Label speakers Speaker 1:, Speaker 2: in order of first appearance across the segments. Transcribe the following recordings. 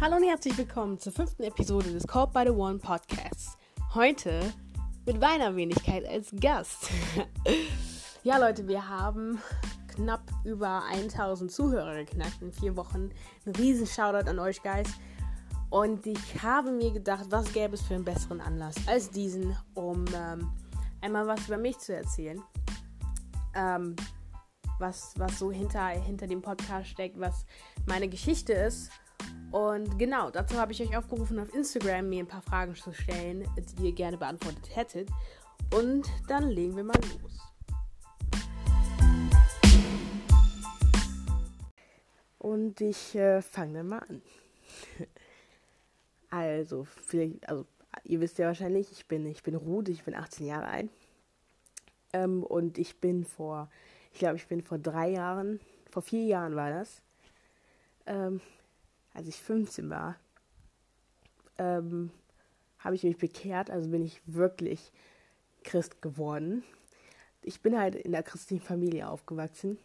Speaker 1: Hallo und herzlich willkommen zur fünften Episode des Called by the One Podcasts. Heute mit meiner Wenigkeit als Gast. ja, Leute, wir haben knapp über 1000 Zuhörer geknackt in vier Wochen. Ein riesen Shoutout an euch, Guys. Und ich habe mir gedacht, was gäbe es für einen besseren Anlass als diesen, um ähm, einmal was über mich zu erzählen. Ähm, was, was so hinter, hinter dem Podcast steckt, was meine Geschichte ist und genau, dazu habe ich euch aufgerufen, auf Instagram mir ein paar Fragen zu stellen, die ihr gerne beantwortet hättet. Und dann legen wir mal los. Und ich äh, fange dann mal an. also, vielleicht, also, ihr wisst ja wahrscheinlich, ich bin, ich bin Ruth, ich bin 18 Jahre alt. Ähm, und ich bin vor, ich glaube, ich bin vor drei Jahren, vor vier Jahren war das, ähm, als ich 15 war, ähm, habe ich mich bekehrt, also bin ich wirklich Christ geworden. Ich bin halt in der christlichen Familie aufgewachsen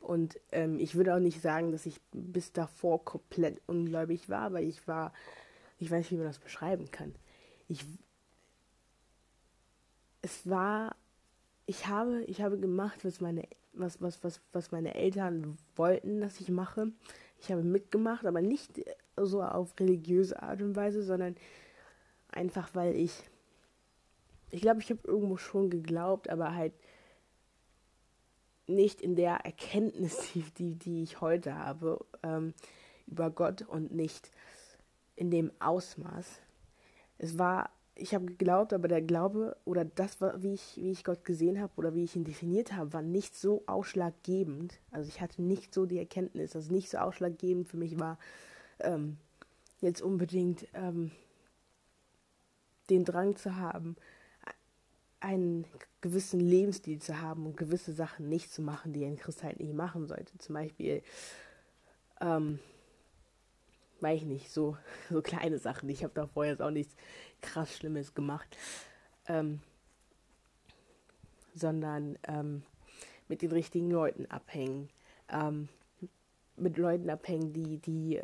Speaker 1: und ähm, ich würde auch nicht sagen, dass ich bis davor komplett ungläubig war, weil ich war, ich weiß nicht, wie man das beschreiben kann. Ich, es war, ich habe, ich habe gemacht, was meine, was, was, was, was meine Eltern wollten, dass ich mache. Ich habe mitgemacht, aber nicht so auf religiöse Art und Weise, sondern einfach, weil ich, ich glaube, ich habe irgendwo schon geglaubt, aber halt nicht in der Erkenntnis, die, die ich heute habe ähm, über Gott und nicht in dem Ausmaß. Es war ich habe geglaubt, aber der Glaube oder das, wie ich, wie ich Gott gesehen habe oder wie ich ihn definiert habe, war nicht so ausschlaggebend. Also ich hatte nicht so die Erkenntnis, also nicht so ausschlaggebend für mich war ähm, jetzt unbedingt ähm, den Drang zu haben, einen gewissen Lebensstil zu haben und gewisse Sachen nicht zu machen, die ein Christ halt nicht machen sollte. Zum Beispiel ähm, weiß ich nicht, so, so kleine Sachen. Ich habe da vorher jetzt auch nichts krass Schlimmes gemacht. Ähm, sondern ähm, mit den richtigen Leuten abhängen. Ähm, mit Leuten abhängen, die, die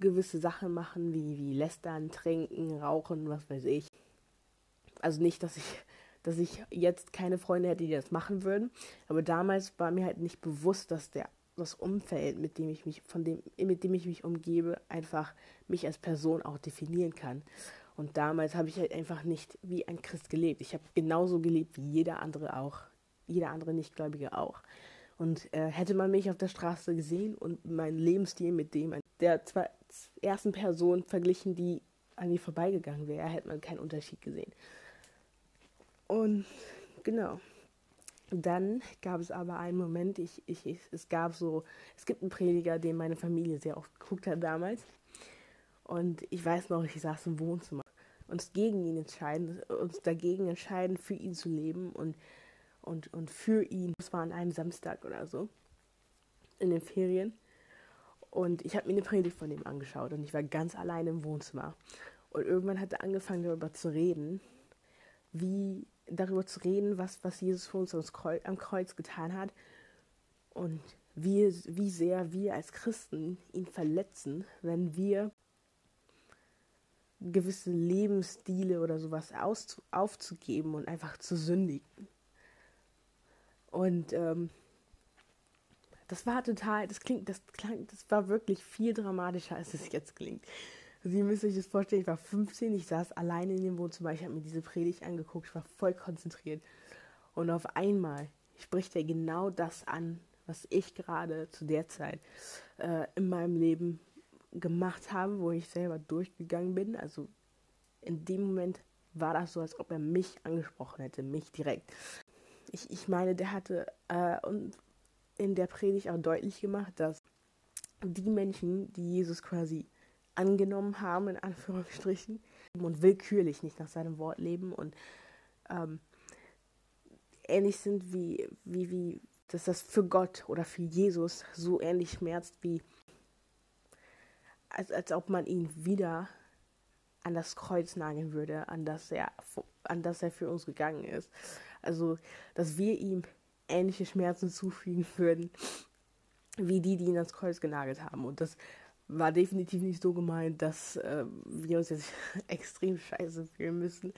Speaker 1: gewisse Sachen machen, wie, wie lästern, trinken, rauchen, was weiß ich. Also nicht, dass ich, dass ich jetzt keine Freunde hätte, die das machen würden. Aber damals war mir halt nicht bewusst, dass der das Umfeld, mit dem ich mich, von dem, mit dem ich mich umgebe, einfach mich als Person auch definieren kann. Und damals habe ich halt einfach nicht wie ein Christ gelebt. Ich habe genauso gelebt wie jeder andere auch. Jeder andere Nichtgläubige auch. Und äh, hätte man mich auf der Straße gesehen und meinen Lebensstil mit dem der zwei, ersten Person verglichen, die an mir vorbeigegangen wäre, hätte man keinen Unterschied gesehen. Und genau dann gab es aber einen Moment, ich, ich, ich, es gab so, es gibt einen Prediger, den meine Familie sehr oft geguckt hat damals. Und ich weiß noch, ich saß im Wohnzimmer. Uns gegen ihn entscheiden, uns dagegen entscheiden, für ihn zu leben und, und, und für ihn. Das war an einem Samstag oder so. In den Ferien. Und ich habe mir eine Predigt von ihm angeschaut und ich war ganz allein im Wohnzimmer. Und irgendwann hat er angefangen darüber zu reden, wie darüber zu reden, was, was Jesus für uns am Kreuz getan hat und wie, wie sehr wir als Christen ihn verletzen, wenn wir gewisse Lebensstile oder sowas aufzugeben und einfach zu sündigen. Und ähm, das war total, das klingt, das klang, das war wirklich viel dramatischer, als es jetzt klingt. Also ihr müsst euch das vorstellen, ich war 15, ich saß alleine in dem Wohnzimmer, ich habe mir diese Predigt angeguckt, ich war voll konzentriert. Und auf einmal spricht er genau das an, was ich gerade zu der Zeit äh, in meinem Leben gemacht habe, wo ich selber durchgegangen bin. Also in dem Moment war das so, als ob er mich angesprochen hätte, mich direkt. Ich, ich meine, der hatte äh, und in der Predigt auch deutlich gemacht, dass die Menschen, die Jesus quasi angenommen haben, in Anführungsstrichen, und willkürlich nicht nach seinem Wort leben und ähm, ähnlich sind wie, wie, wie, dass das für Gott oder für Jesus so ähnlich schmerzt, wie als, als ob man ihn wieder an das Kreuz nageln würde, an das er, an das er für uns gegangen ist. Also, dass wir ihm ähnliche Schmerzen zufügen würden, wie die, die ihn ans Kreuz genagelt haben. Und das war definitiv nicht so gemeint, dass äh, wir uns jetzt extrem scheiße fühlen müssen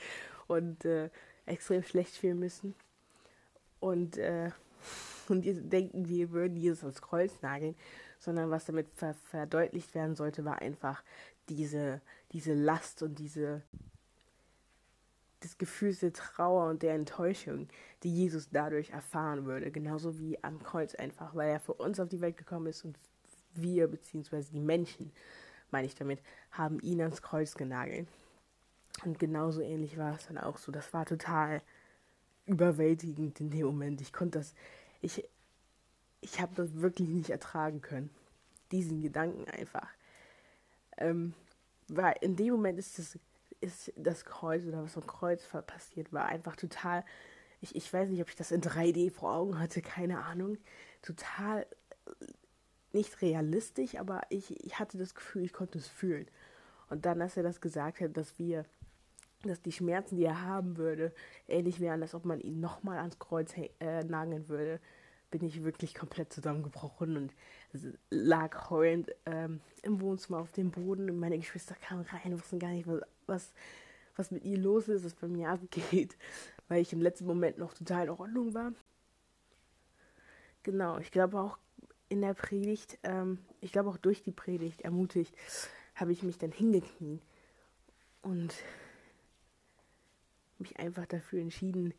Speaker 1: und äh, extrem schlecht fühlen müssen. Und, äh, und wir denken, wir würden Jesus ans Kreuz nageln, sondern was damit ver verdeutlicht werden sollte, war einfach diese, diese Last und diese das Gefühl der Trauer und der Enttäuschung, die Jesus dadurch erfahren würde, genauso wie am Kreuz einfach, weil er für uns auf die Welt gekommen ist und wir, beziehungsweise die Menschen, meine ich damit, haben ihn ans Kreuz genagelt. Und genauso ähnlich war es dann auch so. Das war total überwältigend in dem Moment. Ich konnte das, ich, ich habe das wirklich nicht ertragen können. Diesen Gedanken einfach. Ähm, weil in dem Moment ist das, ist das Kreuz oder was am Kreuz passiert war, einfach total. Ich, ich weiß nicht, ob ich das in 3D vor Augen hatte, keine Ahnung. Total nicht realistisch, aber ich, ich hatte das Gefühl, ich konnte es fühlen. Und dann, als er das gesagt hat, dass wir, dass die Schmerzen, die er haben würde, ähnlich wären, als ob man ihn nochmal ans Kreuz äh, nageln würde, bin ich wirklich komplett zusammengebrochen und lag heulend ähm, im Wohnzimmer auf dem Boden und meine Geschwister kamen rein, wussten gar nicht, was, was, was mit ihr los ist, was bei mir abgeht, weil ich im letzten Moment noch total in Ordnung war. Genau, ich glaube auch in der Predigt, ähm, ich glaube auch durch die Predigt ermutigt, habe ich mich dann hingekniet und mich einfach dafür entschieden,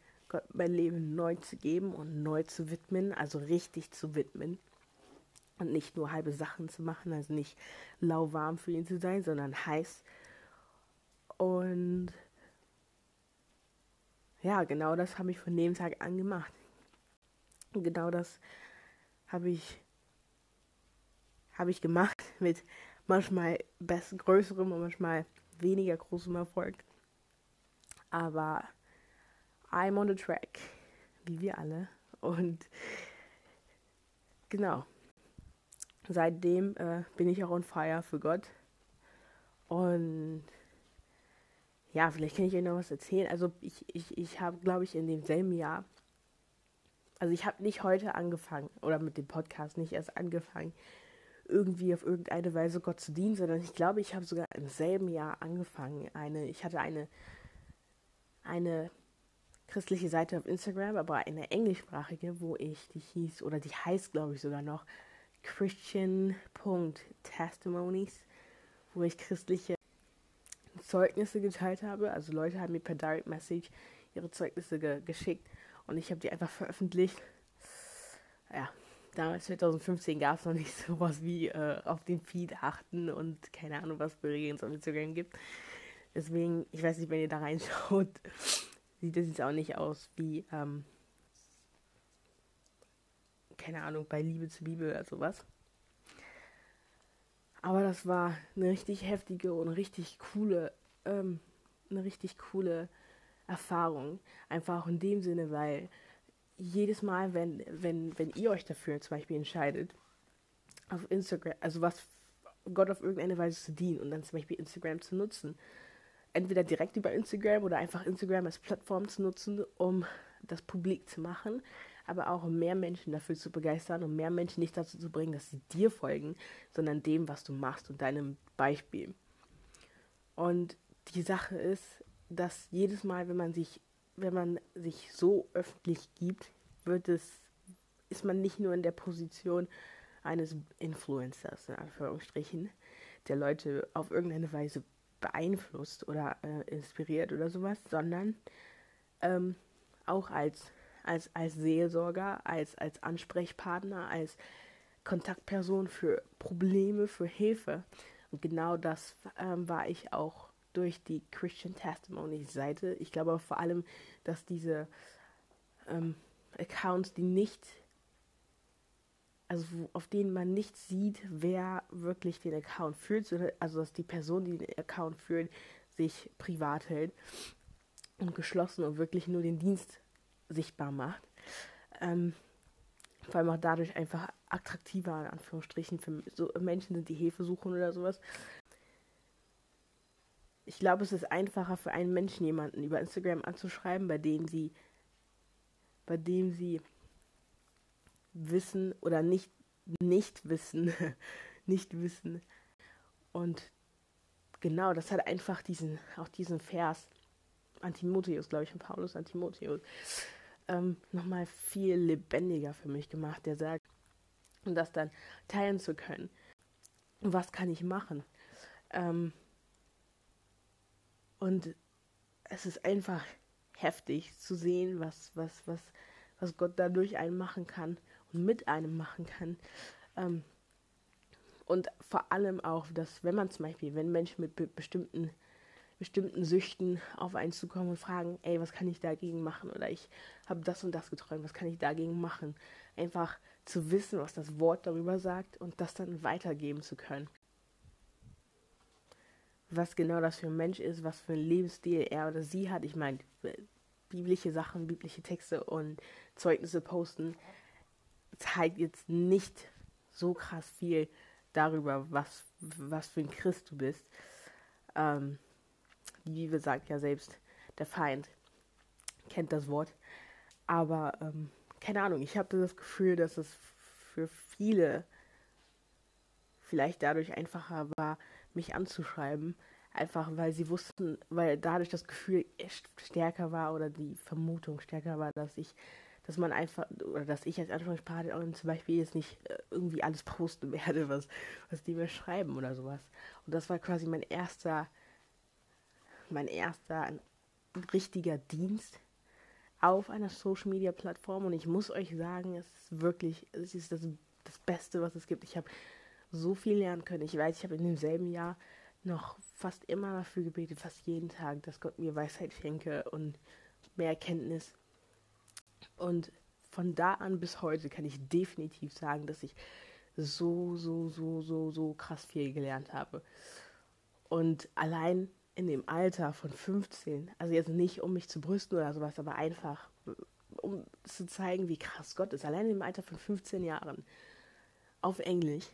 Speaker 1: mein Leben neu zu geben und neu zu widmen, also richtig zu widmen. Und nicht nur halbe Sachen zu machen, also nicht lauwarm für ihn zu sein, sondern heiß. Und ja, genau das habe ich von dem Tag an gemacht. Und genau das habe ich habe ich gemacht mit manchmal best größerem und manchmal weniger großem Erfolg. Aber I'm on the track, wie wir alle. Und genau, seitdem äh, bin ich auch on fire für Gott. Und ja, vielleicht kann ich euch noch was erzählen. Also ich, ich, ich habe, glaube ich, in demselben Jahr, also ich habe nicht heute angefangen oder mit dem Podcast nicht erst angefangen, irgendwie auf irgendeine Weise Gott zu dienen, sondern ich glaube, ich habe sogar im selben Jahr angefangen. Eine, ich hatte eine, eine christliche Seite auf Instagram, aber eine englischsprachige, wo ich, die hieß, oder die heißt, glaube ich, sogar noch Christian.testimonies, wo ich christliche Zeugnisse geteilt habe. Also Leute haben mir per Direct Message ihre Zeugnisse ge geschickt und ich habe die einfach veröffentlicht. Ja, damals 2015 gab es noch nicht sowas wie äh, auf den Feed achten und keine Ahnung, was für Regeln es auf Instagram gibt. Deswegen, ich weiß nicht, wenn ihr da reinschaut, sieht es jetzt auch nicht aus wie, ähm, keine Ahnung, bei Liebe zur Bibel oder sowas. Aber das war eine richtig heftige und richtig coole, ähm, eine richtig coole Erfahrung. Einfach auch in dem Sinne, weil jedes Mal, wenn, wenn, wenn ihr euch dafür zum Beispiel entscheidet, auf Instagram, also was Gott auf irgendeine Weise zu dienen und dann zum Beispiel Instagram zu nutzen, entweder direkt über Instagram oder einfach Instagram als Plattform zu nutzen, um das publik zu machen, aber auch um mehr Menschen dafür zu begeistern, um mehr Menschen nicht dazu zu bringen, dass sie dir folgen, sondern dem, was du machst und deinem Beispiel. Und die Sache ist, dass jedes Mal, wenn man sich wenn man sich so öffentlich gibt, wird es, ist man nicht nur in der Position eines Influencers, in Anführungsstrichen, der Leute auf irgendeine Weise beeinflusst oder äh, inspiriert oder sowas, sondern ähm, auch als, als, als Seelsorger, als, als Ansprechpartner, als Kontaktperson für Probleme, für Hilfe. Und genau das ähm, war ich auch durch die Christian Testimony Seite. Ich glaube vor allem, dass diese ähm, Accounts, die nicht, also auf denen man nicht sieht, wer wirklich den Account führt, also dass die Person, die den Account führt, sich privat hält und geschlossen und wirklich nur den Dienst sichtbar macht. Ähm, vor allem auch dadurch einfach attraktiver, in Anführungsstrichen, für so Menschen sind, die Hilfe suchen oder sowas ich glaube, es ist einfacher für einen Menschen, jemanden über Instagram anzuschreiben, bei dem sie, bei dem sie wissen oder nicht, nicht wissen, nicht wissen, Und genau, das hat einfach diesen, auch diesen Vers, Antimotheus, glaube ich, von Paulus Antimotheus, ähm, nochmal viel lebendiger für mich gemacht, der sagt, und das dann teilen zu können. Was kann ich machen? Ähm, und es ist einfach heftig zu sehen, was, was, was, was Gott dadurch einen machen kann mit einem machen kann. Ähm, und vor allem auch, dass wenn man zum Beispiel, wenn Menschen mit be bestimmten, bestimmten Süchten auf einen zukommen und fragen, ey, was kann ich dagegen machen? Oder ich habe das und das geträumt, was kann ich dagegen machen? Einfach zu wissen, was das Wort darüber sagt und das dann weitergeben zu können. Was genau das für ein Mensch ist, was für ein Lebensstil er oder sie hat. Ich meine, biblische Sachen, biblische Texte und Zeugnisse posten zeigt jetzt nicht so krass viel darüber, was, was für ein Christ du bist. Ähm, die Bibel sagt ja selbst, der Feind kennt das Wort. Aber ähm, keine Ahnung, ich habe das Gefühl, dass es für viele vielleicht dadurch einfacher war, mich anzuschreiben. Einfach weil sie wussten, weil dadurch das Gefühl stärker war oder die Vermutung stärker war, dass ich dass man einfach, oder dass ich als Ansprechpartnerin zum Beispiel jetzt nicht äh, irgendwie alles posten werde, was, was die mir schreiben oder sowas. Und das war quasi mein erster, mein erster richtiger Dienst auf einer Social Media Plattform. Und ich muss euch sagen, es ist wirklich, es ist das, das Beste, was es gibt. Ich habe so viel lernen können. Ich weiß, ich habe in demselben Jahr noch fast immer dafür gebetet, fast jeden Tag, dass Gott mir Weisheit schenke und mehr Erkenntnis und von da an bis heute kann ich definitiv sagen, dass ich so, so, so, so, so krass viel gelernt habe. Und allein in dem Alter von 15, also jetzt nicht um mich zu brüsten oder sowas, aber einfach um zu zeigen, wie krass Gott ist, allein im Alter von 15 Jahren auf Englisch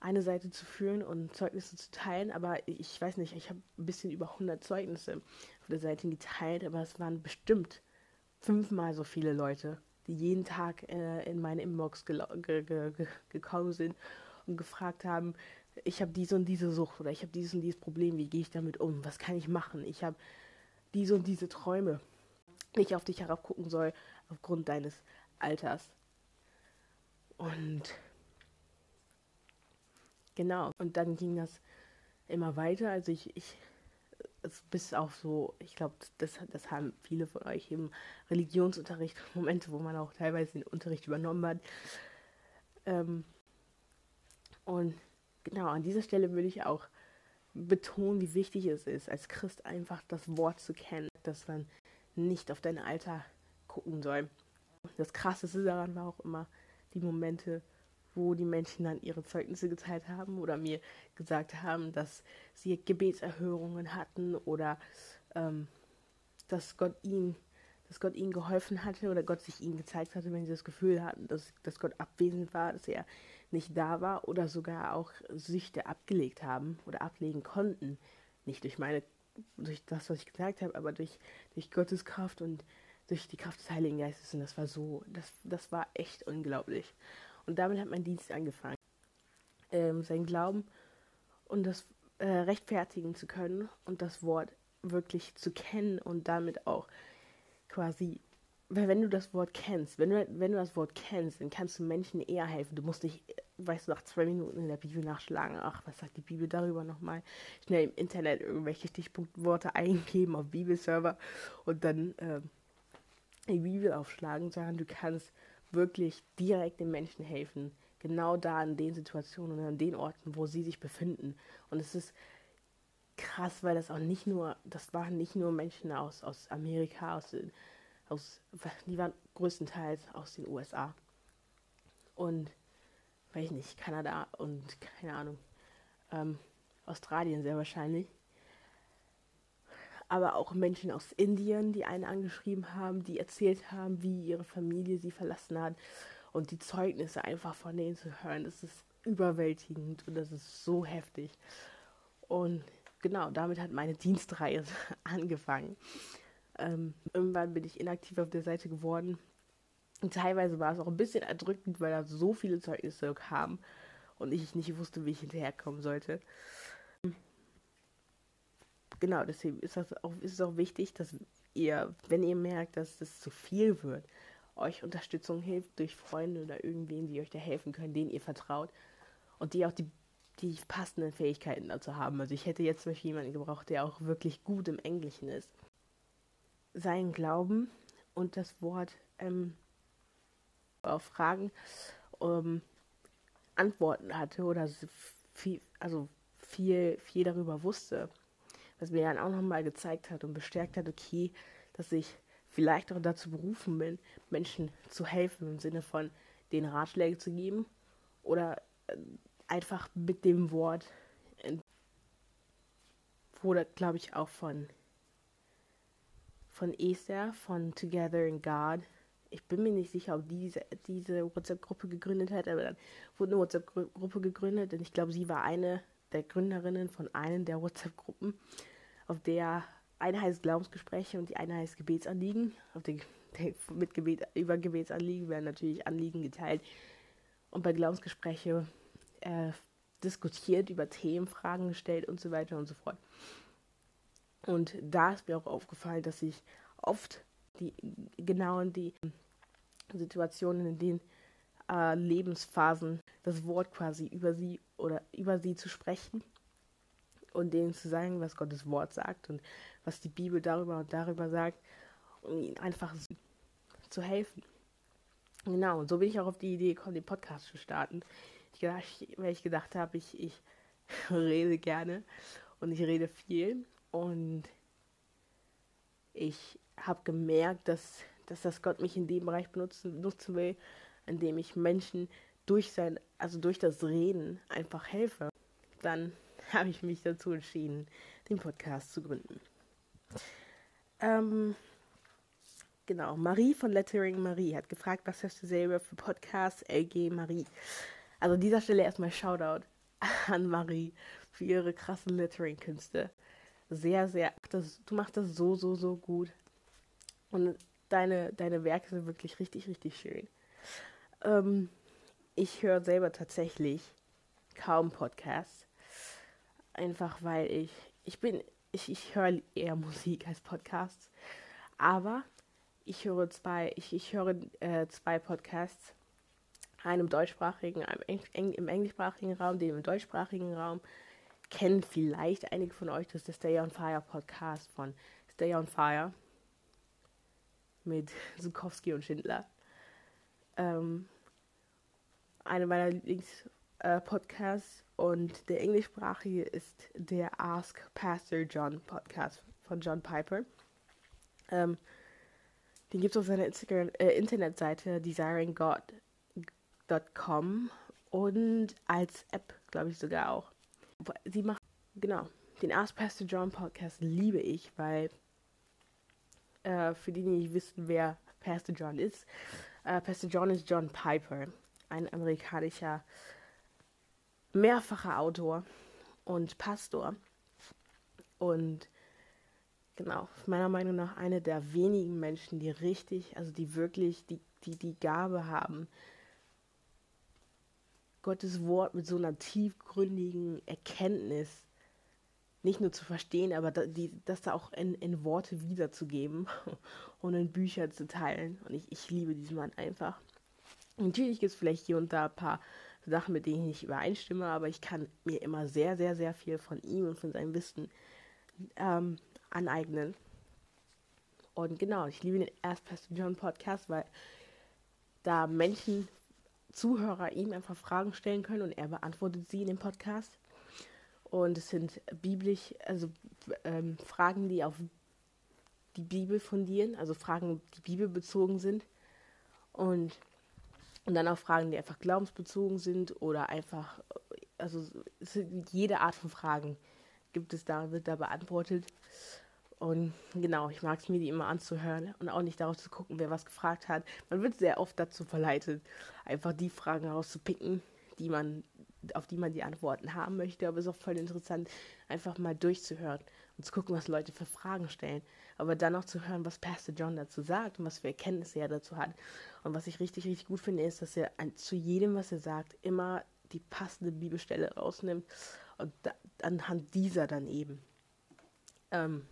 Speaker 1: eine Seite zu führen und Zeugnisse zu teilen, aber ich weiß nicht, ich habe ein bisschen über 100 Zeugnisse auf der Seite geteilt, aber es waren bestimmt fünfmal so viele Leute, die jeden Tag äh, in meine Inbox ge ge ge gekommen sind und gefragt haben, ich habe diese und diese Sucht oder ich habe dieses und dieses Problem, wie gehe ich damit um, was kann ich machen, ich habe diese und diese Träume, ich auf dich herabgucken soll aufgrund deines Alters. Und genau, und dann ging das immer weiter. Also ich, ich bis auf so, ich glaube, das, das haben viele von euch im Religionsunterricht, Momente, wo man auch teilweise den Unterricht übernommen hat. Ähm, und genau, an dieser Stelle würde ich auch betonen, wie wichtig es ist, als Christ einfach das Wort zu kennen, dass man nicht auf dein Alter gucken soll. Das Krasseste daran war auch immer die Momente, wo die Menschen dann ihre Zeugnisse geteilt haben oder mir gesagt haben, dass sie Gebetserhörungen hatten oder ähm, dass Gott ihnen dass Gott ihnen geholfen hatte oder Gott sich ihnen gezeigt hatte, wenn sie das Gefühl hatten, dass, dass Gott abwesend war, dass er nicht da war oder sogar auch Süchte abgelegt haben oder ablegen konnten. Nicht durch meine, durch das, was ich gesagt habe, aber durch, durch Gottes Kraft und durch die Kraft des Heiligen Geistes. Und das war so, das, das war echt unglaublich. Und damit hat mein Dienst angefangen. Ähm, sein Glauben und das äh, rechtfertigen zu können und das Wort wirklich zu kennen und damit auch quasi, weil wenn du das Wort kennst, wenn du, wenn du das Wort kennst, dann kannst du Menschen eher helfen. Du musst nicht, weißt du, nach zwei Minuten in der Bibel nachschlagen, ach, was sagt die Bibel darüber nochmal? Schnell im Internet irgendwelche Stichpunktworte eingeben auf Bibelserver und dann äh, die Bibel aufschlagen, sondern du kannst wirklich direkt den Menschen helfen. Genau da in den Situationen und an den Orten, wo sie sich befinden. Und es ist krass, weil das auch nicht nur, das waren nicht nur Menschen aus, aus Amerika, aus, aus, die waren größtenteils aus den USA. Und, weiß ich nicht, Kanada und keine Ahnung, ähm, Australien sehr wahrscheinlich aber auch Menschen aus Indien, die einen angeschrieben haben, die erzählt haben, wie ihre Familie sie verlassen hat und die Zeugnisse einfach von denen zu hören, das ist überwältigend und das ist so heftig. Und genau, damit hat meine Dienstreihe angefangen. Ähm, irgendwann bin ich inaktiv auf der Seite geworden. Und teilweise war es auch ein bisschen erdrückend, weil da so viele Zeugnisse kamen und ich nicht wusste, wie ich hinterherkommen sollte. Genau, deswegen ist, das auch, es auch wichtig, dass ihr, wenn ihr merkt, dass das zu viel wird, euch Unterstützung hilft durch Freunde oder irgendwen, die euch da helfen können, denen ihr vertraut und die auch die, die passenden Fähigkeiten dazu haben. Also ich hätte jetzt zum Beispiel jemanden gebraucht, der auch wirklich gut im Englischen ist. Sein Glauben und das Wort ähm, auf Fragen ähm, Antworten hatte oder viel, also viel, viel darüber wusste. Was mir dann auch nochmal gezeigt hat und bestärkt hat, okay, dass ich vielleicht auch dazu berufen bin, Menschen zu helfen im Sinne von den Ratschläge zu geben oder äh, einfach mit dem Wort wurde, glaube ich, auch von von Esther von Together in God. Ich bin mir nicht sicher, ob diese, diese WhatsApp-Gruppe gegründet hat, aber dann wurde eine WhatsApp-Gruppe gegründet und ich glaube, sie war eine der Gründerinnen von einer der WhatsApp-Gruppen, auf der eine heißt Glaubensgespräche und die eine heißt Gebetsanliegen. Auf der, der, mit Gebet, über Gebetsanliegen werden natürlich Anliegen geteilt. Und bei Glaubensgespräche äh, diskutiert, über Themen, Fragen gestellt und so weiter und so fort. Und da ist mir auch aufgefallen, dass ich oft die genau in die Situationen, in denen äh, Lebensphasen das Wort quasi über sie oder über sie zu sprechen und denen zu sagen, was Gottes Wort sagt und was die Bibel darüber und darüber sagt, um ihnen einfach zu helfen. Genau, und so bin ich auch auf die Idee gekommen, den Podcast zu starten. Ich gedacht, weil ich gedacht habe, ich, ich rede gerne und ich rede viel und ich habe gemerkt, dass, dass das Gott mich in dem Bereich benutzen, nutzen will, in dem ich Menschen durch sein, also durch das Reden einfach helfe. Dann habe ich mich dazu entschieden, den Podcast zu gründen. Ähm, genau, Marie von Lettering Marie hat gefragt, was hörst du selber für Podcasts? LG Marie. Also an dieser Stelle erstmal Shoutout an Marie für ihre krassen Lettering-Künste. Sehr, sehr, das, du machst das so, so, so gut. Und deine, deine Werke sind wirklich richtig, richtig schön. Ähm, ich höre selber tatsächlich kaum Podcasts. Einfach weil ich, ich bin, ich, ich höre eher Musik als Podcasts. Aber ich höre zwei, ich, ich höre äh, zwei Podcasts. Einen im deutschsprachigen, einem Eng, im englischsprachigen Raum, den im deutschsprachigen Raum. Kennen vielleicht einige von euch, das ist der Stay on Fire Podcast von Stay on Fire mit Zukowski und Schindler. Ähm, eine meiner Lieblingspodcasts äh, und der englischsprachige ist der Ask Pastor John Podcast von John Piper. Ähm, den gibt es auf seiner Instagram, äh, Internetseite desiringgod.com und als App, glaube ich, sogar auch. Sie macht, genau, den Ask Pastor John Podcast liebe ich, weil äh, für die, die nicht wissen, wer Pastor John ist, äh, Pastor John ist John Piper, ein amerikanischer mehrfacher Autor und Pastor. Und genau, meiner Meinung nach eine der wenigen Menschen, die richtig, also die wirklich die, die, die Gabe haben, Gottes Wort mit so einer tiefgründigen Erkenntnis nicht nur zu verstehen, aber da, die, das da auch in, in Worte wiederzugeben und in Bücher zu teilen. Und ich, ich liebe diesen Mann einfach. Natürlich gibt es vielleicht hier und da ein paar Sachen, mit denen ich nicht übereinstimme, aber ich kann mir immer sehr, sehr, sehr viel von ihm und von seinem Wissen ähm, aneignen. Und genau, ich liebe den Ask Pastor John Podcast, weil da Menschen, Zuhörer ihm einfach Fragen stellen können und er beantwortet sie in dem Podcast. Und es sind biblisch, also ähm, Fragen, die auf die Bibel fundieren, also Fragen, die bibelbezogen sind. Und, und dann auch Fragen, die einfach glaubensbezogen sind oder einfach, also jede Art von Fragen gibt es da, wird da beantwortet. Und genau, ich mag es mir, die immer anzuhören und auch nicht darauf zu gucken, wer was gefragt hat. Man wird sehr oft dazu verleitet, einfach die Fragen rauszupicken, die man auf die man die Antworten haben möchte, aber es ist auch voll interessant, einfach mal durchzuhören und zu gucken, was Leute für Fragen stellen. Aber dann auch zu hören, was Pastor John dazu sagt und was für Erkenntnisse er dazu hat. Und was ich richtig, richtig gut finde, ist, dass er an, zu jedem, was er sagt, immer die passende Bibelstelle rausnimmt und da, anhand dieser dann eben ähm,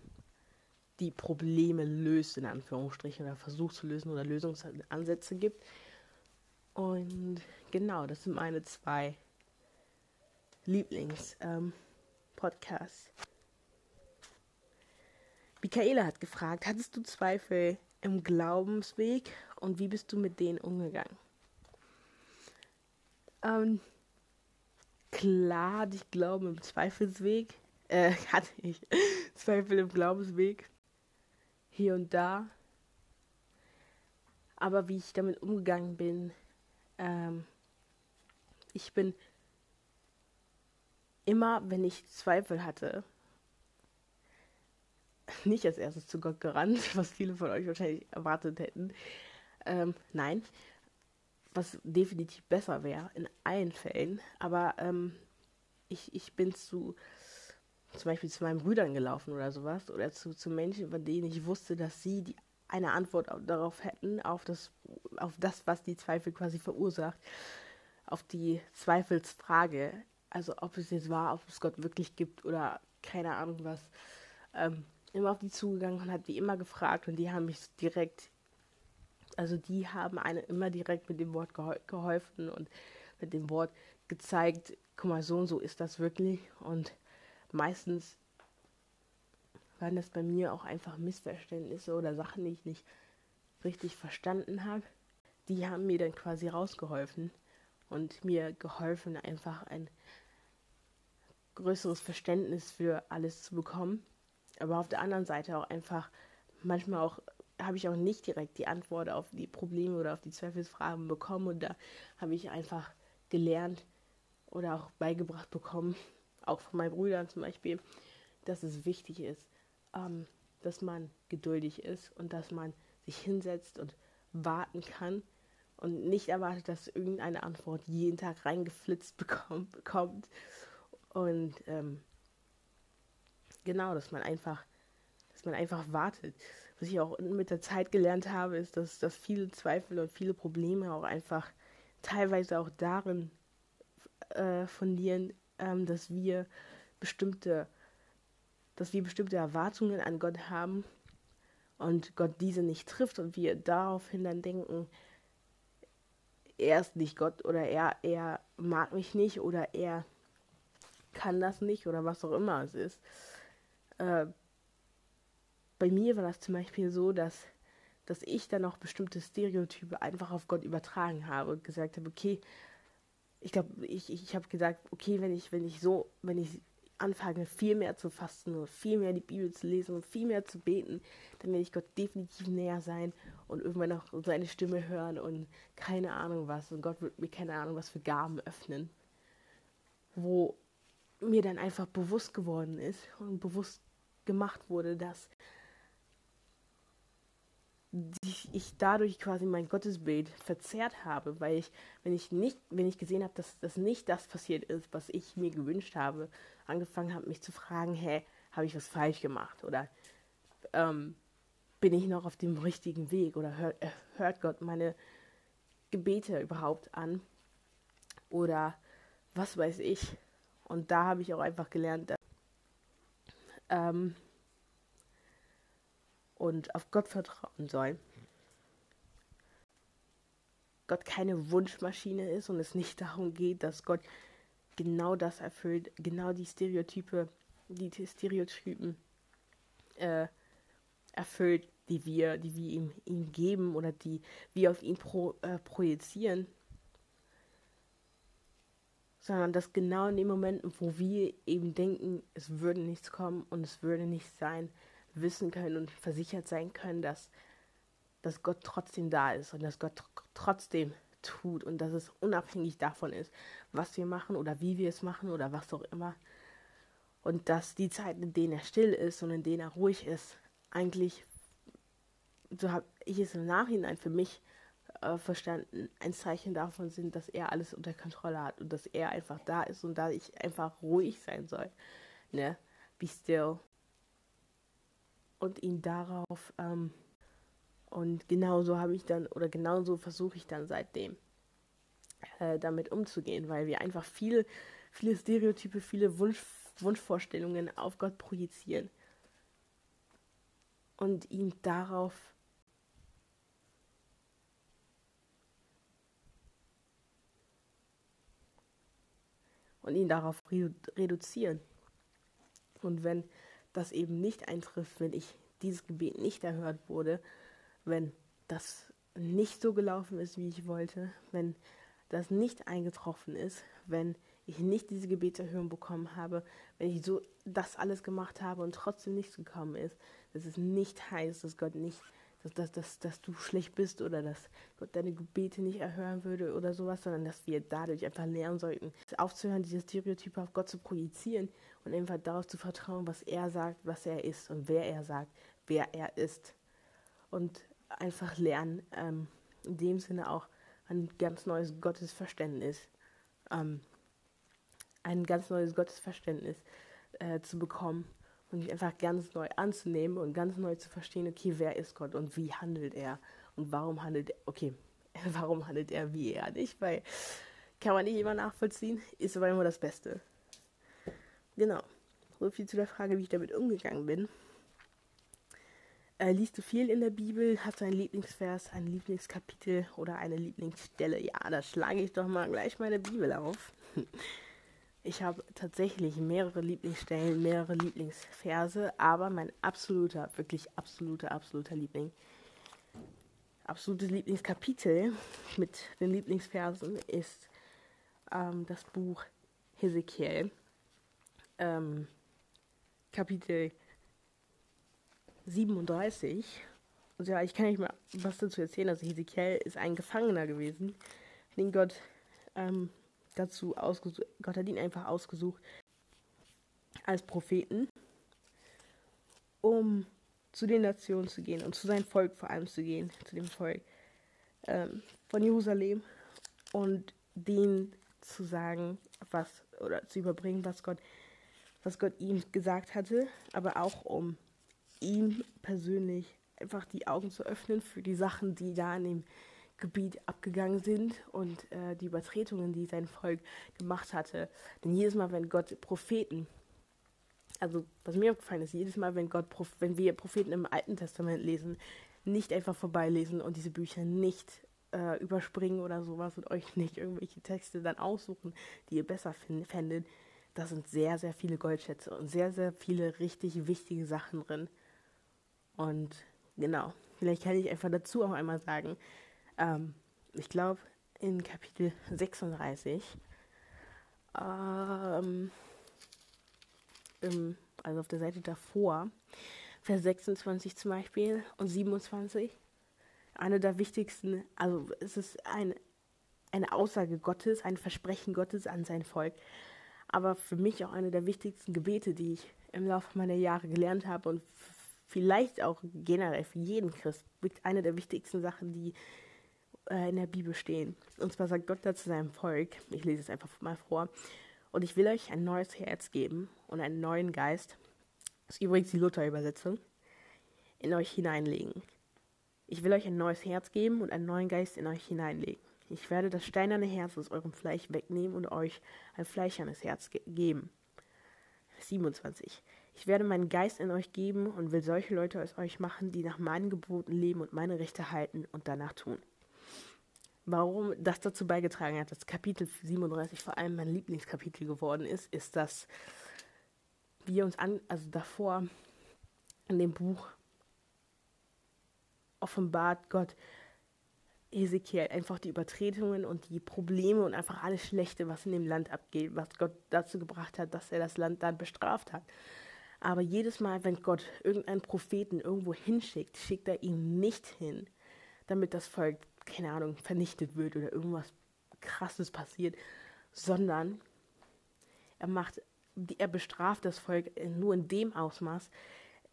Speaker 1: die Probleme löst, in Anführungsstrichen, oder versucht zu lösen oder Lösungsansätze gibt. Und genau, das sind meine zwei Lieblings-Podcasts. Ähm, Michaela hat gefragt, hattest du Zweifel im Glaubensweg und wie bist du mit denen umgegangen? Ähm, klar hatte ich Glauben im Zweifelsweg. Äh, hatte ich Zweifel im Glaubensweg. Hier und da. Aber wie ich damit umgegangen bin, ähm, ich bin immer, wenn ich Zweifel hatte, nicht als erstes zu Gott gerannt, was viele von euch wahrscheinlich erwartet hätten. Ähm, nein, was definitiv besser wäre in allen Fällen. Aber ähm, ich, ich bin zu zum Beispiel zu meinen Brüdern gelaufen oder sowas oder zu, zu Menschen, von denen ich wusste, dass sie die, eine Antwort darauf hätten, auf das, auf das, was die Zweifel quasi verursacht, auf die Zweifelsfrage, also ob es jetzt war, ob es Gott wirklich gibt oder keine Ahnung was. Ähm, immer auf die zugegangen und hat die immer gefragt und die haben mich direkt, also die haben eine immer direkt mit dem Wort geholfen und mit dem Wort gezeigt, guck mal, so und so ist das wirklich und meistens waren das bei mir auch einfach Missverständnisse oder Sachen, die ich nicht richtig verstanden habe. Die haben mir dann quasi rausgeholfen und mir geholfen, einfach ein größeres Verständnis für alles zu bekommen. Aber auf der anderen Seite auch einfach, manchmal auch, habe ich auch nicht direkt die Antwort auf die Probleme oder auf die Zweifelsfragen bekommen. Und da habe ich einfach gelernt oder auch beigebracht bekommen, auch von meinen Brüdern zum Beispiel, dass es wichtig ist, ähm, dass man geduldig ist und dass man sich hinsetzt und warten kann und nicht erwartet, dass irgendeine Antwort jeden Tag reingeflitzt bekommt. Und ähm, genau, dass man einfach, dass man einfach wartet. Was ich auch mit der Zeit gelernt habe, ist, dass, dass viele Zweifel und viele Probleme auch einfach teilweise auch darin äh, fundieren, ähm, dass wir bestimmte, dass wir bestimmte Erwartungen an Gott haben und Gott diese nicht trifft und wir daraufhin dann denken, er ist nicht Gott oder er, er mag mich nicht oder er kann das nicht oder was auch immer es ist. Äh, bei mir war das zum Beispiel so, dass, dass ich dann auch bestimmte Stereotype einfach auf Gott übertragen habe und gesagt habe, okay, ich glaube, ich, ich habe gesagt, okay, wenn ich, wenn ich so, wenn ich anfange, viel mehr zu fasten und viel mehr die Bibel zu lesen und viel mehr zu beten, dann werde ich Gott definitiv näher sein und irgendwann auch seine Stimme hören und keine Ahnung was. Und Gott wird mir keine Ahnung was für Gaben öffnen. Wo mir dann einfach bewusst geworden ist und bewusst gemacht wurde, dass ich dadurch quasi mein Gottesbild verzerrt habe, weil ich, wenn ich nicht, wenn ich gesehen habe, dass das nicht das passiert ist, was ich mir gewünscht habe, angefangen habe, mich zu fragen, hä, habe ich was falsch gemacht oder ähm, bin ich noch auf dem richtigen Weg oder hört, äh, hört Gott meine Gebete überhaupt an oder was weiß ich. Und da habe ich auch einfach gelernt, dass ähm, und auf Gott vertrauen soll. Gott keine Wunschmaschine ist und es nicht darum geht, dass Gott genau das erfüllt, genau die Stereotype, die Stereotypen äh, erfüllt, die wir, die wir ihm, ihm geben oder die wir auf ihn pro, äh, projizieren, sondern dass genau in den Momenten, wo wir eben denken, es würde nichts kommen und es würde nichts sein, wissen können und versichert sein können, dass, dass Gott trotzdem da ist und dass Gott tr trotzdem tut und dass es unabhängig davon ist, was wir machen oder wie wir es machen oder was auch immer. Und dass die Zeiten, in denen er still ist und in denen er ruhig ist, eigentlich, so habe ich es im Nachhinein für mich äh, verstanden, ein Zeichen davon sind, dass er alles unter Kontrolle hat und dass er einfach da ist und da ich einfach ruhig sein soll. Ne? Be still. Und ihn darauf, ähm, und genauso habe ich dann, oder genauso versuche ich dann seitdem äh, damit umzugehen, weil wir einfach viele, viele Stereotype, viele Wunsch, Wunschvorstellungen auf Gott projizieren. und ihn darauf und ihn darauf reduzieren. Und wenn das eben nicht eintrifft, wenn ich dieses Gebet nicht erhört wurde, wenn das nicht so gelaufen ist, wie ich wollte, wenn das nicht eingetroffen ist, wenn ich nicht diese Gebetserhörung bekommen habe, wenn ich so das alles gemacht habe und trotzdem nichts gekommen ist, dass es nicht heißt, dass Gott nicht, dass, dass, dass, dass du schlecht bist oder dass Gott deine Gebete nicht erhören würde oder sowas, sondern dass wir dadurch einfach lernen sollten, aufzuhören, diese Stereotype auf Gott zu projizieren und einfach darauf zu vertrauen, was er sagt, was er ist und wer er sagt, wer er ist. Und einfach lernen, ähm, in dem Sinne auch ein ganz neues Gottesverständnis, ähm, ein ganz neues Gottesverständnis äh, zu bekommen und mich einfach ganz neu anzunehmen und ganz neu zu verstehen, okay, wer ist Gott und wie handelt er und warum handelt er, okay, warum handelt er wie er nicht, weil kann man nicht immer nachvollziehen, ist aber immer das Beste. Genau. So viel zu der Frage, wie ich damit umgegangen bin. Äh, liest du viel in der Bibel? Hast du einen Lieblingsvers, ein Lieblingskapitel oder eine Lieblingsstelle? Ja, da schlage ich doch mal gleich meine Bibel auf. Ich habe tatsächlich mehrere Lieblingsstellen, mehrere Lieblingsverse, aber mein absoluter, wirklich absoluter, absoluter Liebling, absolutes Lieblingskapitel mit den Lieblingsversen ist ähm, das Buch Hesekiel, ähm, Kapitel 37. Also ja, ich kann nicht mal was dazu erzählen. Also Hesekiel ist ein Gefangener gewesen, den Gott ähm, dazu ausgesucht, Gott hat ihn einfach ausgesucht als Propheten, um zu den Nationen zu gehen und zu seinem Volk vor allem zu gehen, zu dem Volk ähm, von Jerusalem und denen zu sagen, was oder zu überbringen, was Gott, was Gott ihm gesagt hatte, aber auch um ihm persönlich einfach die Augen zu öffnen für die Sachen, die da in dem Gebiet abgegangen sind und äh, die Übertretungen, die sein Volk gemacht hatte. Denn jedes Mal, wenn Gott Propheten, also was mir aufgefallen ist, jedes Mal, wenn Gott, wenn wir Propheten im Alten Testament lesen, nicht einfach vorbeilesen und diese Bücher nicht äh, überspringen oder sowas und euch nicht irgendwelche Texte dann aussuchen, die ihr besser fändet, da sind sehr, sehr viele Goldschätze und sehr, sehr viele richtig wichtige Sachen drin. Und genau, vielleicht kann ich einfach dazu auch einmal sagen, ähm, ich glaube, in Kapitel 36, ähm, im, also auf der Seite davor, Vers 26 zum Beispiel und 27, eine der wichtigsten, also es ist ein, eine Aussage Gottes, ein Versprechen Gottes an sein Volk, aber für mich auch eine der wichtigsten Gebete, die ich im Laufe meiner Jahre gelernt habe und vielleicht auch generell für jeden Christ, eine der wichtigsten Sachen, die äh, in der Bibel stehen. Und zwar sagt Gott da zu seinem Volk, ich lese es einfach mal vor, und ich will euch ein neues Herz geben und einen neuen Geist, das ist übrigens die Luther-Übersetzung, in euch hineinlegen. Ich will euch ein neues Herz geben und einen neuen Geist in euch hineinlegen. Ich werde das steinerne Herz aus eurem Fleisch wegnehmen und euch ein fleischernes Herz ge geben. 27. Ich werde meinen Geist in euch geben und will solche Leute aus euch machen, die nach meinen Geboten leben und meine Rechte halten und danach tun warum das dazu beigetragen hat, dass Kapitel 37 vor allem mein Lieblingskapitel geworden ist, ist, dass wir uns an, also davor in dem Buch offenbart Gott Ezekiel einfach die Übertretungen und die Probleme und einfach alles Schlechte, was in dem Land abgeht, was Gott dazu gebracht hat, dass er das Land dann bestraft hat. Aber jedes Mal, wenn Gott irgendeinen Propheten irgendwo hinschickt, schickt er ihn nicht hin, damit das Volk keine Ahnung, vernichtet wird oder irgendwas krasses passiert, sondern er macht, er bestraft das Volk nur in dem Ausmaß,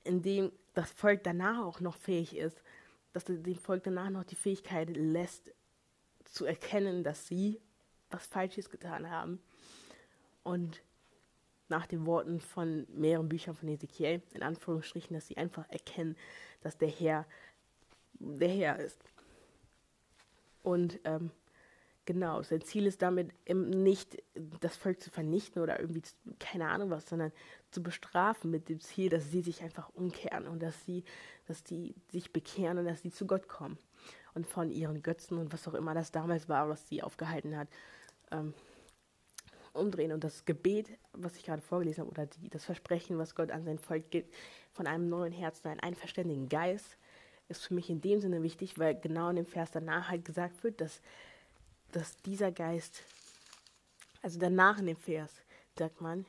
Speaker 1: in dem das Volk danach auch noch fähig ist, dass dem Volk danach noch die Fähigkeit lässt, zu erkennen, dass sie was Falsches getan haben. Und nach den Worten von mehreren Büchern von Ezekiel, in Anführungsstrichen, dass sie einfach erkennen, dass der Herr der Herr ist. Und ähm, genau, sein Ziel ist damit nicht, das Volk zu vernichten oder irgendwie, zu, keine Ahnung was, sondern zu bestrafen mit dem Ziel, dass sie sich einfach umkehren und dass sie, dass die sich bekehren und dass sie zu Gott kommen und von ihren Götzen und was auch immer das damals war, was sie aufgehalten hat, ähm, umdrehen. Und das Gebet, was ich gerade vorgelesen habe, oder die, das Versprechen, was Gott an sein Volk gibt, von einem neuen Herzen, einen einverständigen Geist, ist für mich in dem Sinne wichtig, weil genau in dem Vers danach halt gesagt wird, dass, dass dieser Geist, also danach in dem Vers, sagt man,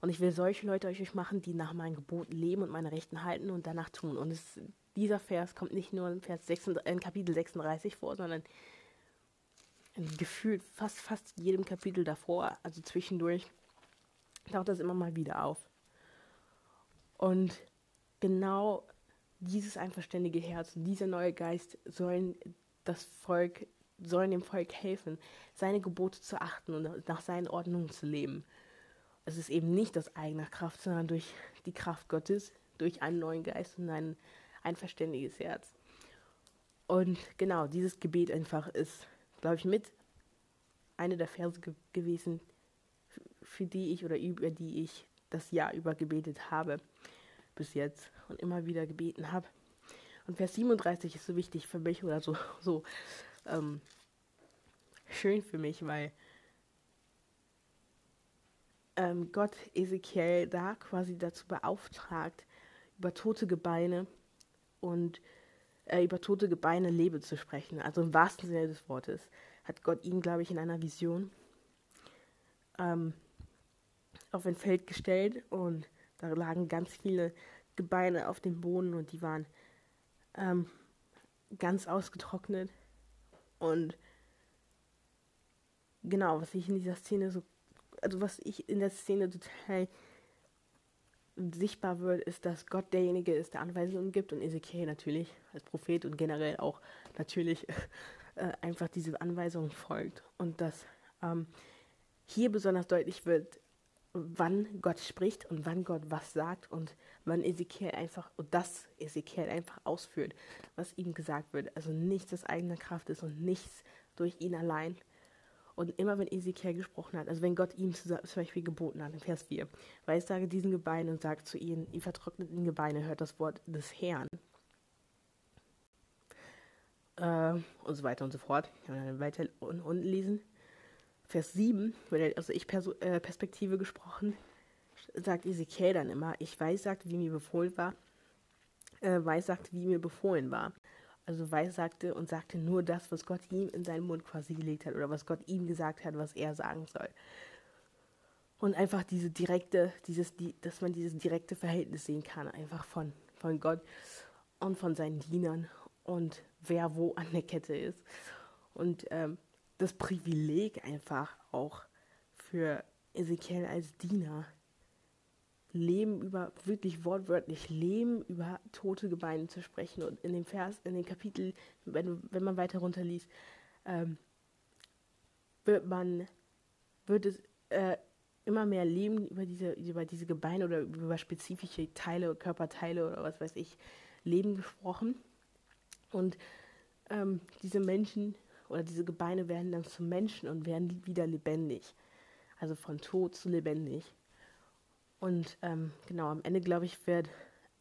Speaker 1: und ich will solche Leute euch machen, die nach meinen Geboten leben und meine Rechten halten und danach tun. Und es, dieser Vers kommt nicht nur in, Vers 36, in Kapitel 36 vor, sondern gefühlt fast, fast jedem Kapitel davor, also zwischendurch, taucht das immer mal wieder auf. Und genau dieses einverständige Herz, dieser neue Geist sollen das Volk, sollen dem Volk helfen, seine Gebote zu achten und nach seinen Ordnungen zu leben. Es ist eben nicht aus eigener Kraft, sondern durch die Kraft Gottes, durch einen neuen Geist und ein einverständiges Herz. Und genau, dieses Gebet einfach ist, glaube ich, mit eine der Verse ge gewesen, für die ich oder über die ich das Jahr über gebetet habe bis jetzt und immer wieder gebeten habe. Und Vers 37 ist so wichtig für mich oder so, so ähm, schön für mich, weil ähm, Gott Ezekiel da quasi dazu beauftragt, über tote Gebeine und äh, über tote Gebeine Lebe zu sprechen. Also im wahrsten Sinne des Wortes hat Gott ihn, glaube ich, in einer Vision ähm, auf ein Feld gestellt und da lagen ganz viele Gebeine auf dem Boden und die waren ähm, ganz ausgetrocknet. Und genau, was ich in dieser Szene so, also was ich in der Szene total sichtbar wird, ist, dass Gott derjenige ist, der Anweisungen gibt und Ezekiel natürlich als Prophet und generell auch natürlich äh, einfach diese Anweisungen folgt. Und dass ähm, hier besonders deutlich wird, wann Gott spricht und wann Gott was sagt und wann Ezekiel einfach, und das Ezekiel einfach ausführt, was ihm gesagt wird. Also nichts aus eigener Kraft ist und nichts durch ihn allein. Und immer wenn Ezekiel gesprochen hat, also wenn Gott ihm zum Beispiel geboten hat, in Vers 4, weil ich sage diesen Gebeinen und sagt zu ihnen, ihr vertrockneten Gebeine, hört das Wort des Herrn. Äh, und so weiter und so fort. Kann dann weiter unten lesen. Vers 7, also ich äh, Perspektive gesprochen, sagt Ezekiel dann immer, ich weiß, sagt, wie mir befohlen war, äh, weiß, sagt, wie mir befohlen war. Also weiß sagte und sagte nur das, was Gott ihm in seinen Mund quasi gelegt hat oder was Gott ihm gesagt hat, was er sagen soll. Und einfach diese direkte, dieses, die, dass man dieses direkte Verhältnis sehen kann, einfach von, von Gott und von seinen Dienern und wer wo an der Kette ist. Und ähm, das Privileg einfach auch für Ezekiel als Diener. Leben über, wirklich wortwörtlich, Leben über tote Gebeine zu sprechen. Und in dem Vers, in dem Kapitel, wenn, wenn man weiter runterliest, ähm, wird man, wird es äh, immer mehr Leben über diese, über diese Gebeine oder über spezifische Teile, Körperteile oder was weiß ich, Leben gesprochen. Und ähm, diese Menschen oder diese Gebeine werden dann zu Menschen und werden wieder lebendig. Also von tot zu lebendig. Und ähm, genau, am Ende, glaube ich, wird,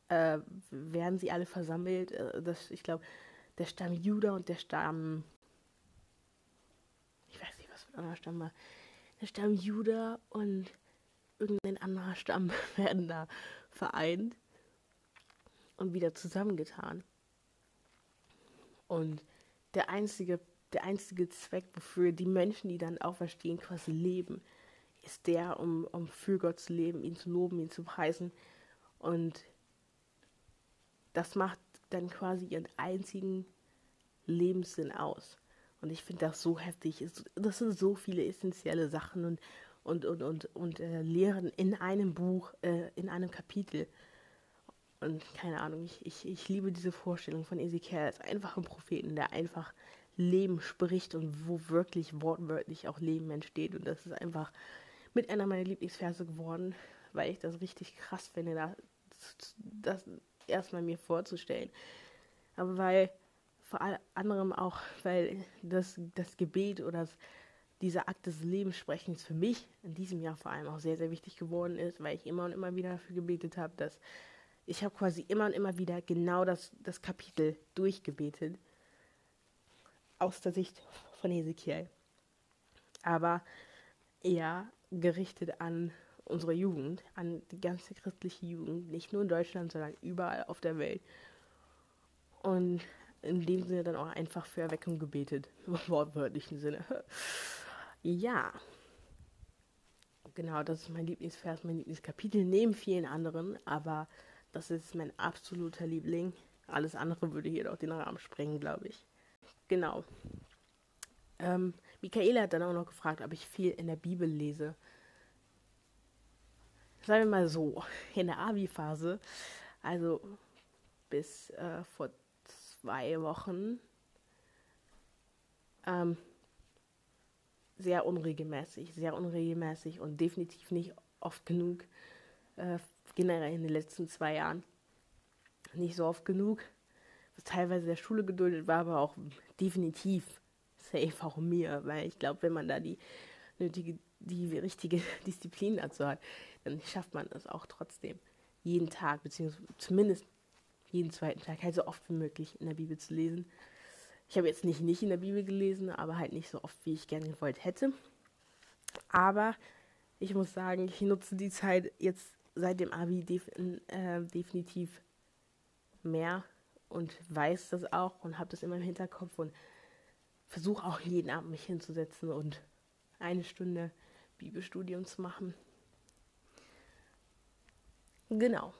Speaker 1: äh, werden sie alle versammelt. Äh, das, ich glaube, der Stamm Juda und der Stamm. Ich weiß nicht, was für ein anderer Stamm war. Der Stamm Juda und irgendein anderer Stamm werden da vereint und wieder zusammengetan. Und der einzige der einzige Zweck, wofür die Menschen, die dann auferstehen, quasi leben, ist der, um, um für Gott zu leben, ihn zu loben, ihn zu preisen. Und das macht dann quasi ihren einzigen Lebenssinn aus. Und ich finde das so heftig. Das sind so viele essentielle Sachen und, und, und, und, und äh, Lehren in einem Buch, äh, in einem Kapitel. Und keine Ahnung, ich, ich, ich liebe diese Vorstellung von Ezekiel als einfachen Propheten, der einfach Leben spricht und wo wirklich wortwörtlich auch Leben entsteht. Und das ist einfach mit einer meiner Lieblingsverse geworden, weil ich das richtig krass finde, das, das erstmal mir vorzustellen. Aber weil vor allem auch, weil das, das Gebet oder das, dieser Akt des Lebenssprechens für mich in diesem Jahr vor allem auch sehr, sehr wichtig geworden ist, weil ich immer und immer wieder dafür gebetet habe, dass ich habe quasi immer und immer wieder genau das, das Kapitel durchgebetet aus der Sicht von Ezekiel. Aber eher gerichtet an unsere Jugend, an die ganze christliche Jugend, nicht nur in Deutschland, sondern überall auf der Welt. Und in dem Sinne dann auch einfach für Erweckung gebetet, im wortwörtlichen Sinne. ja. Genau, das ist mein Lieblingsvers, mein Lieblingskapitel, neben vielen anderen, aber das ist mein absoluter Liebling. Alles andere würde hier doch den Rahmen sprengen, glaube ich. Genau. Ähm, Michaela hat dann auch noch gefragt, ob ich viel in der Bibel lese. Sagen wir mal so, in der Abi-Phase, also bis äh, vor zwei Wochen, ähm, sehr unregelmäßig, sehr unregelmäßig und definitiv nicht oft genug, äh, generell in den letzten zwei Jahren. Nicht so oft genug, was teilweise der Schule geduldet war, aber auch definitiv safe auch mir, weil ich glaube, wenn man da die nötige, die richtige Disziplin dazu hat, dann schafft man das auch trotzdem jeden Tag, beziehungsweise zumindest jeden zweiten Tag, halt so oft wie möglich in der Bibel zu lesen. Ich habe jetzt nicht nicht in der Bibel gelesen, aber halt nicht so oft, wie ich gerne gewollt hätte. Aber ich muss sagen, ich nutze die Zeit jetzt seit dem Abi def äh, definitiv mehr und weiß das auch und habe das immer im Hinterkopf und versuche auch jeden Abend mich hinzusetzen und eine Stunde Bibelstudium zu machen. Genau.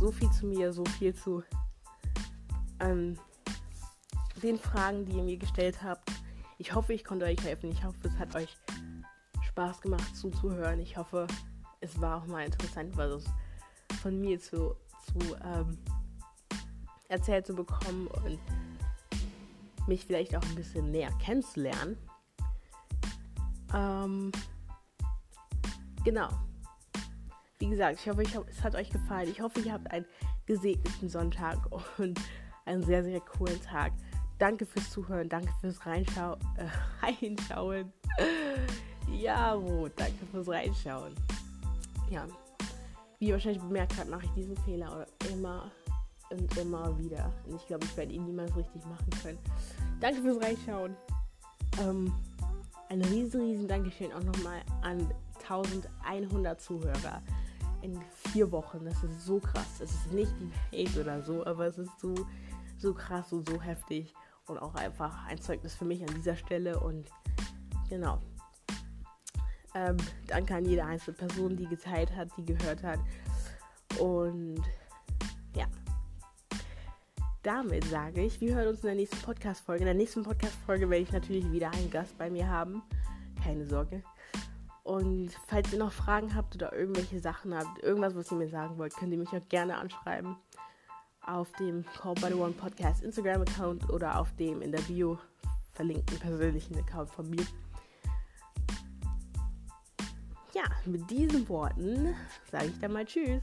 Speaker 1: So viel zu mir, so viel zu ähm, den Fragen, die ihr mir gestellt habt. Ich hoffe, ich konnte euch helfen. Ich hoffe, es hat euch Spaß gemacht zuzuhören. Ich hoffe, es war auch mal interessant, was von mir zu, zu ähm, erzählt zu bekommen und mich vielleicht auch ein bisschen näher kennenzulernen. Ähm, genau. Wie gesagt, ich hoffe, ich hoffe, es hat euch gefallen. Ich hoffe, ihr habt einen gesegneten Sonntag und einen sehr, sehr coolen Tag. Danke fürs Zuhören, danke fürs Reinschau äh, Reinschauen. ja, wo, danke fürs Reinschauen. Ja, wie ihr wahrscheinlich bemerkt habt, mache ich diesen Fehler immer und immer wieder. Und ich glaube, ich werde ihn niemals richtig machen können. Danke fürs Reinschauen. Ähm, ein riesen, riesen Dankeschön auch nochmal an 1100 Zuhörer in vier Wochen. Das ist so krass. Es ist nicht die Welt oder so, aber es ist so, so krass und so heftig. Und auch einfach ein Zeugnis für mich an dieser Stelle. Und genau. Ähm, danke an jede einzelne Person, die geteilt hat, die gehört hat. Und. Damit sage ich, wir hören uns in der nächsten Podcast-Folge. In der nächsten Podcast-Folge werde ich natürlich wieder einen Gast bei mir haben. Keine Sorge. Und falls ihr noch Fragen habt oder irgendwelche Sachen habt, irgendwas, was ihr mir sagen wollt, könnt ihr mich auch gerne anschreiben auf dem Call by the One Podcast Instagram-Account oder auf dem in der Bio verlinkten persönlichen Account von mir. Ja, mit diesen Worten sage ich dann mal Tschüss.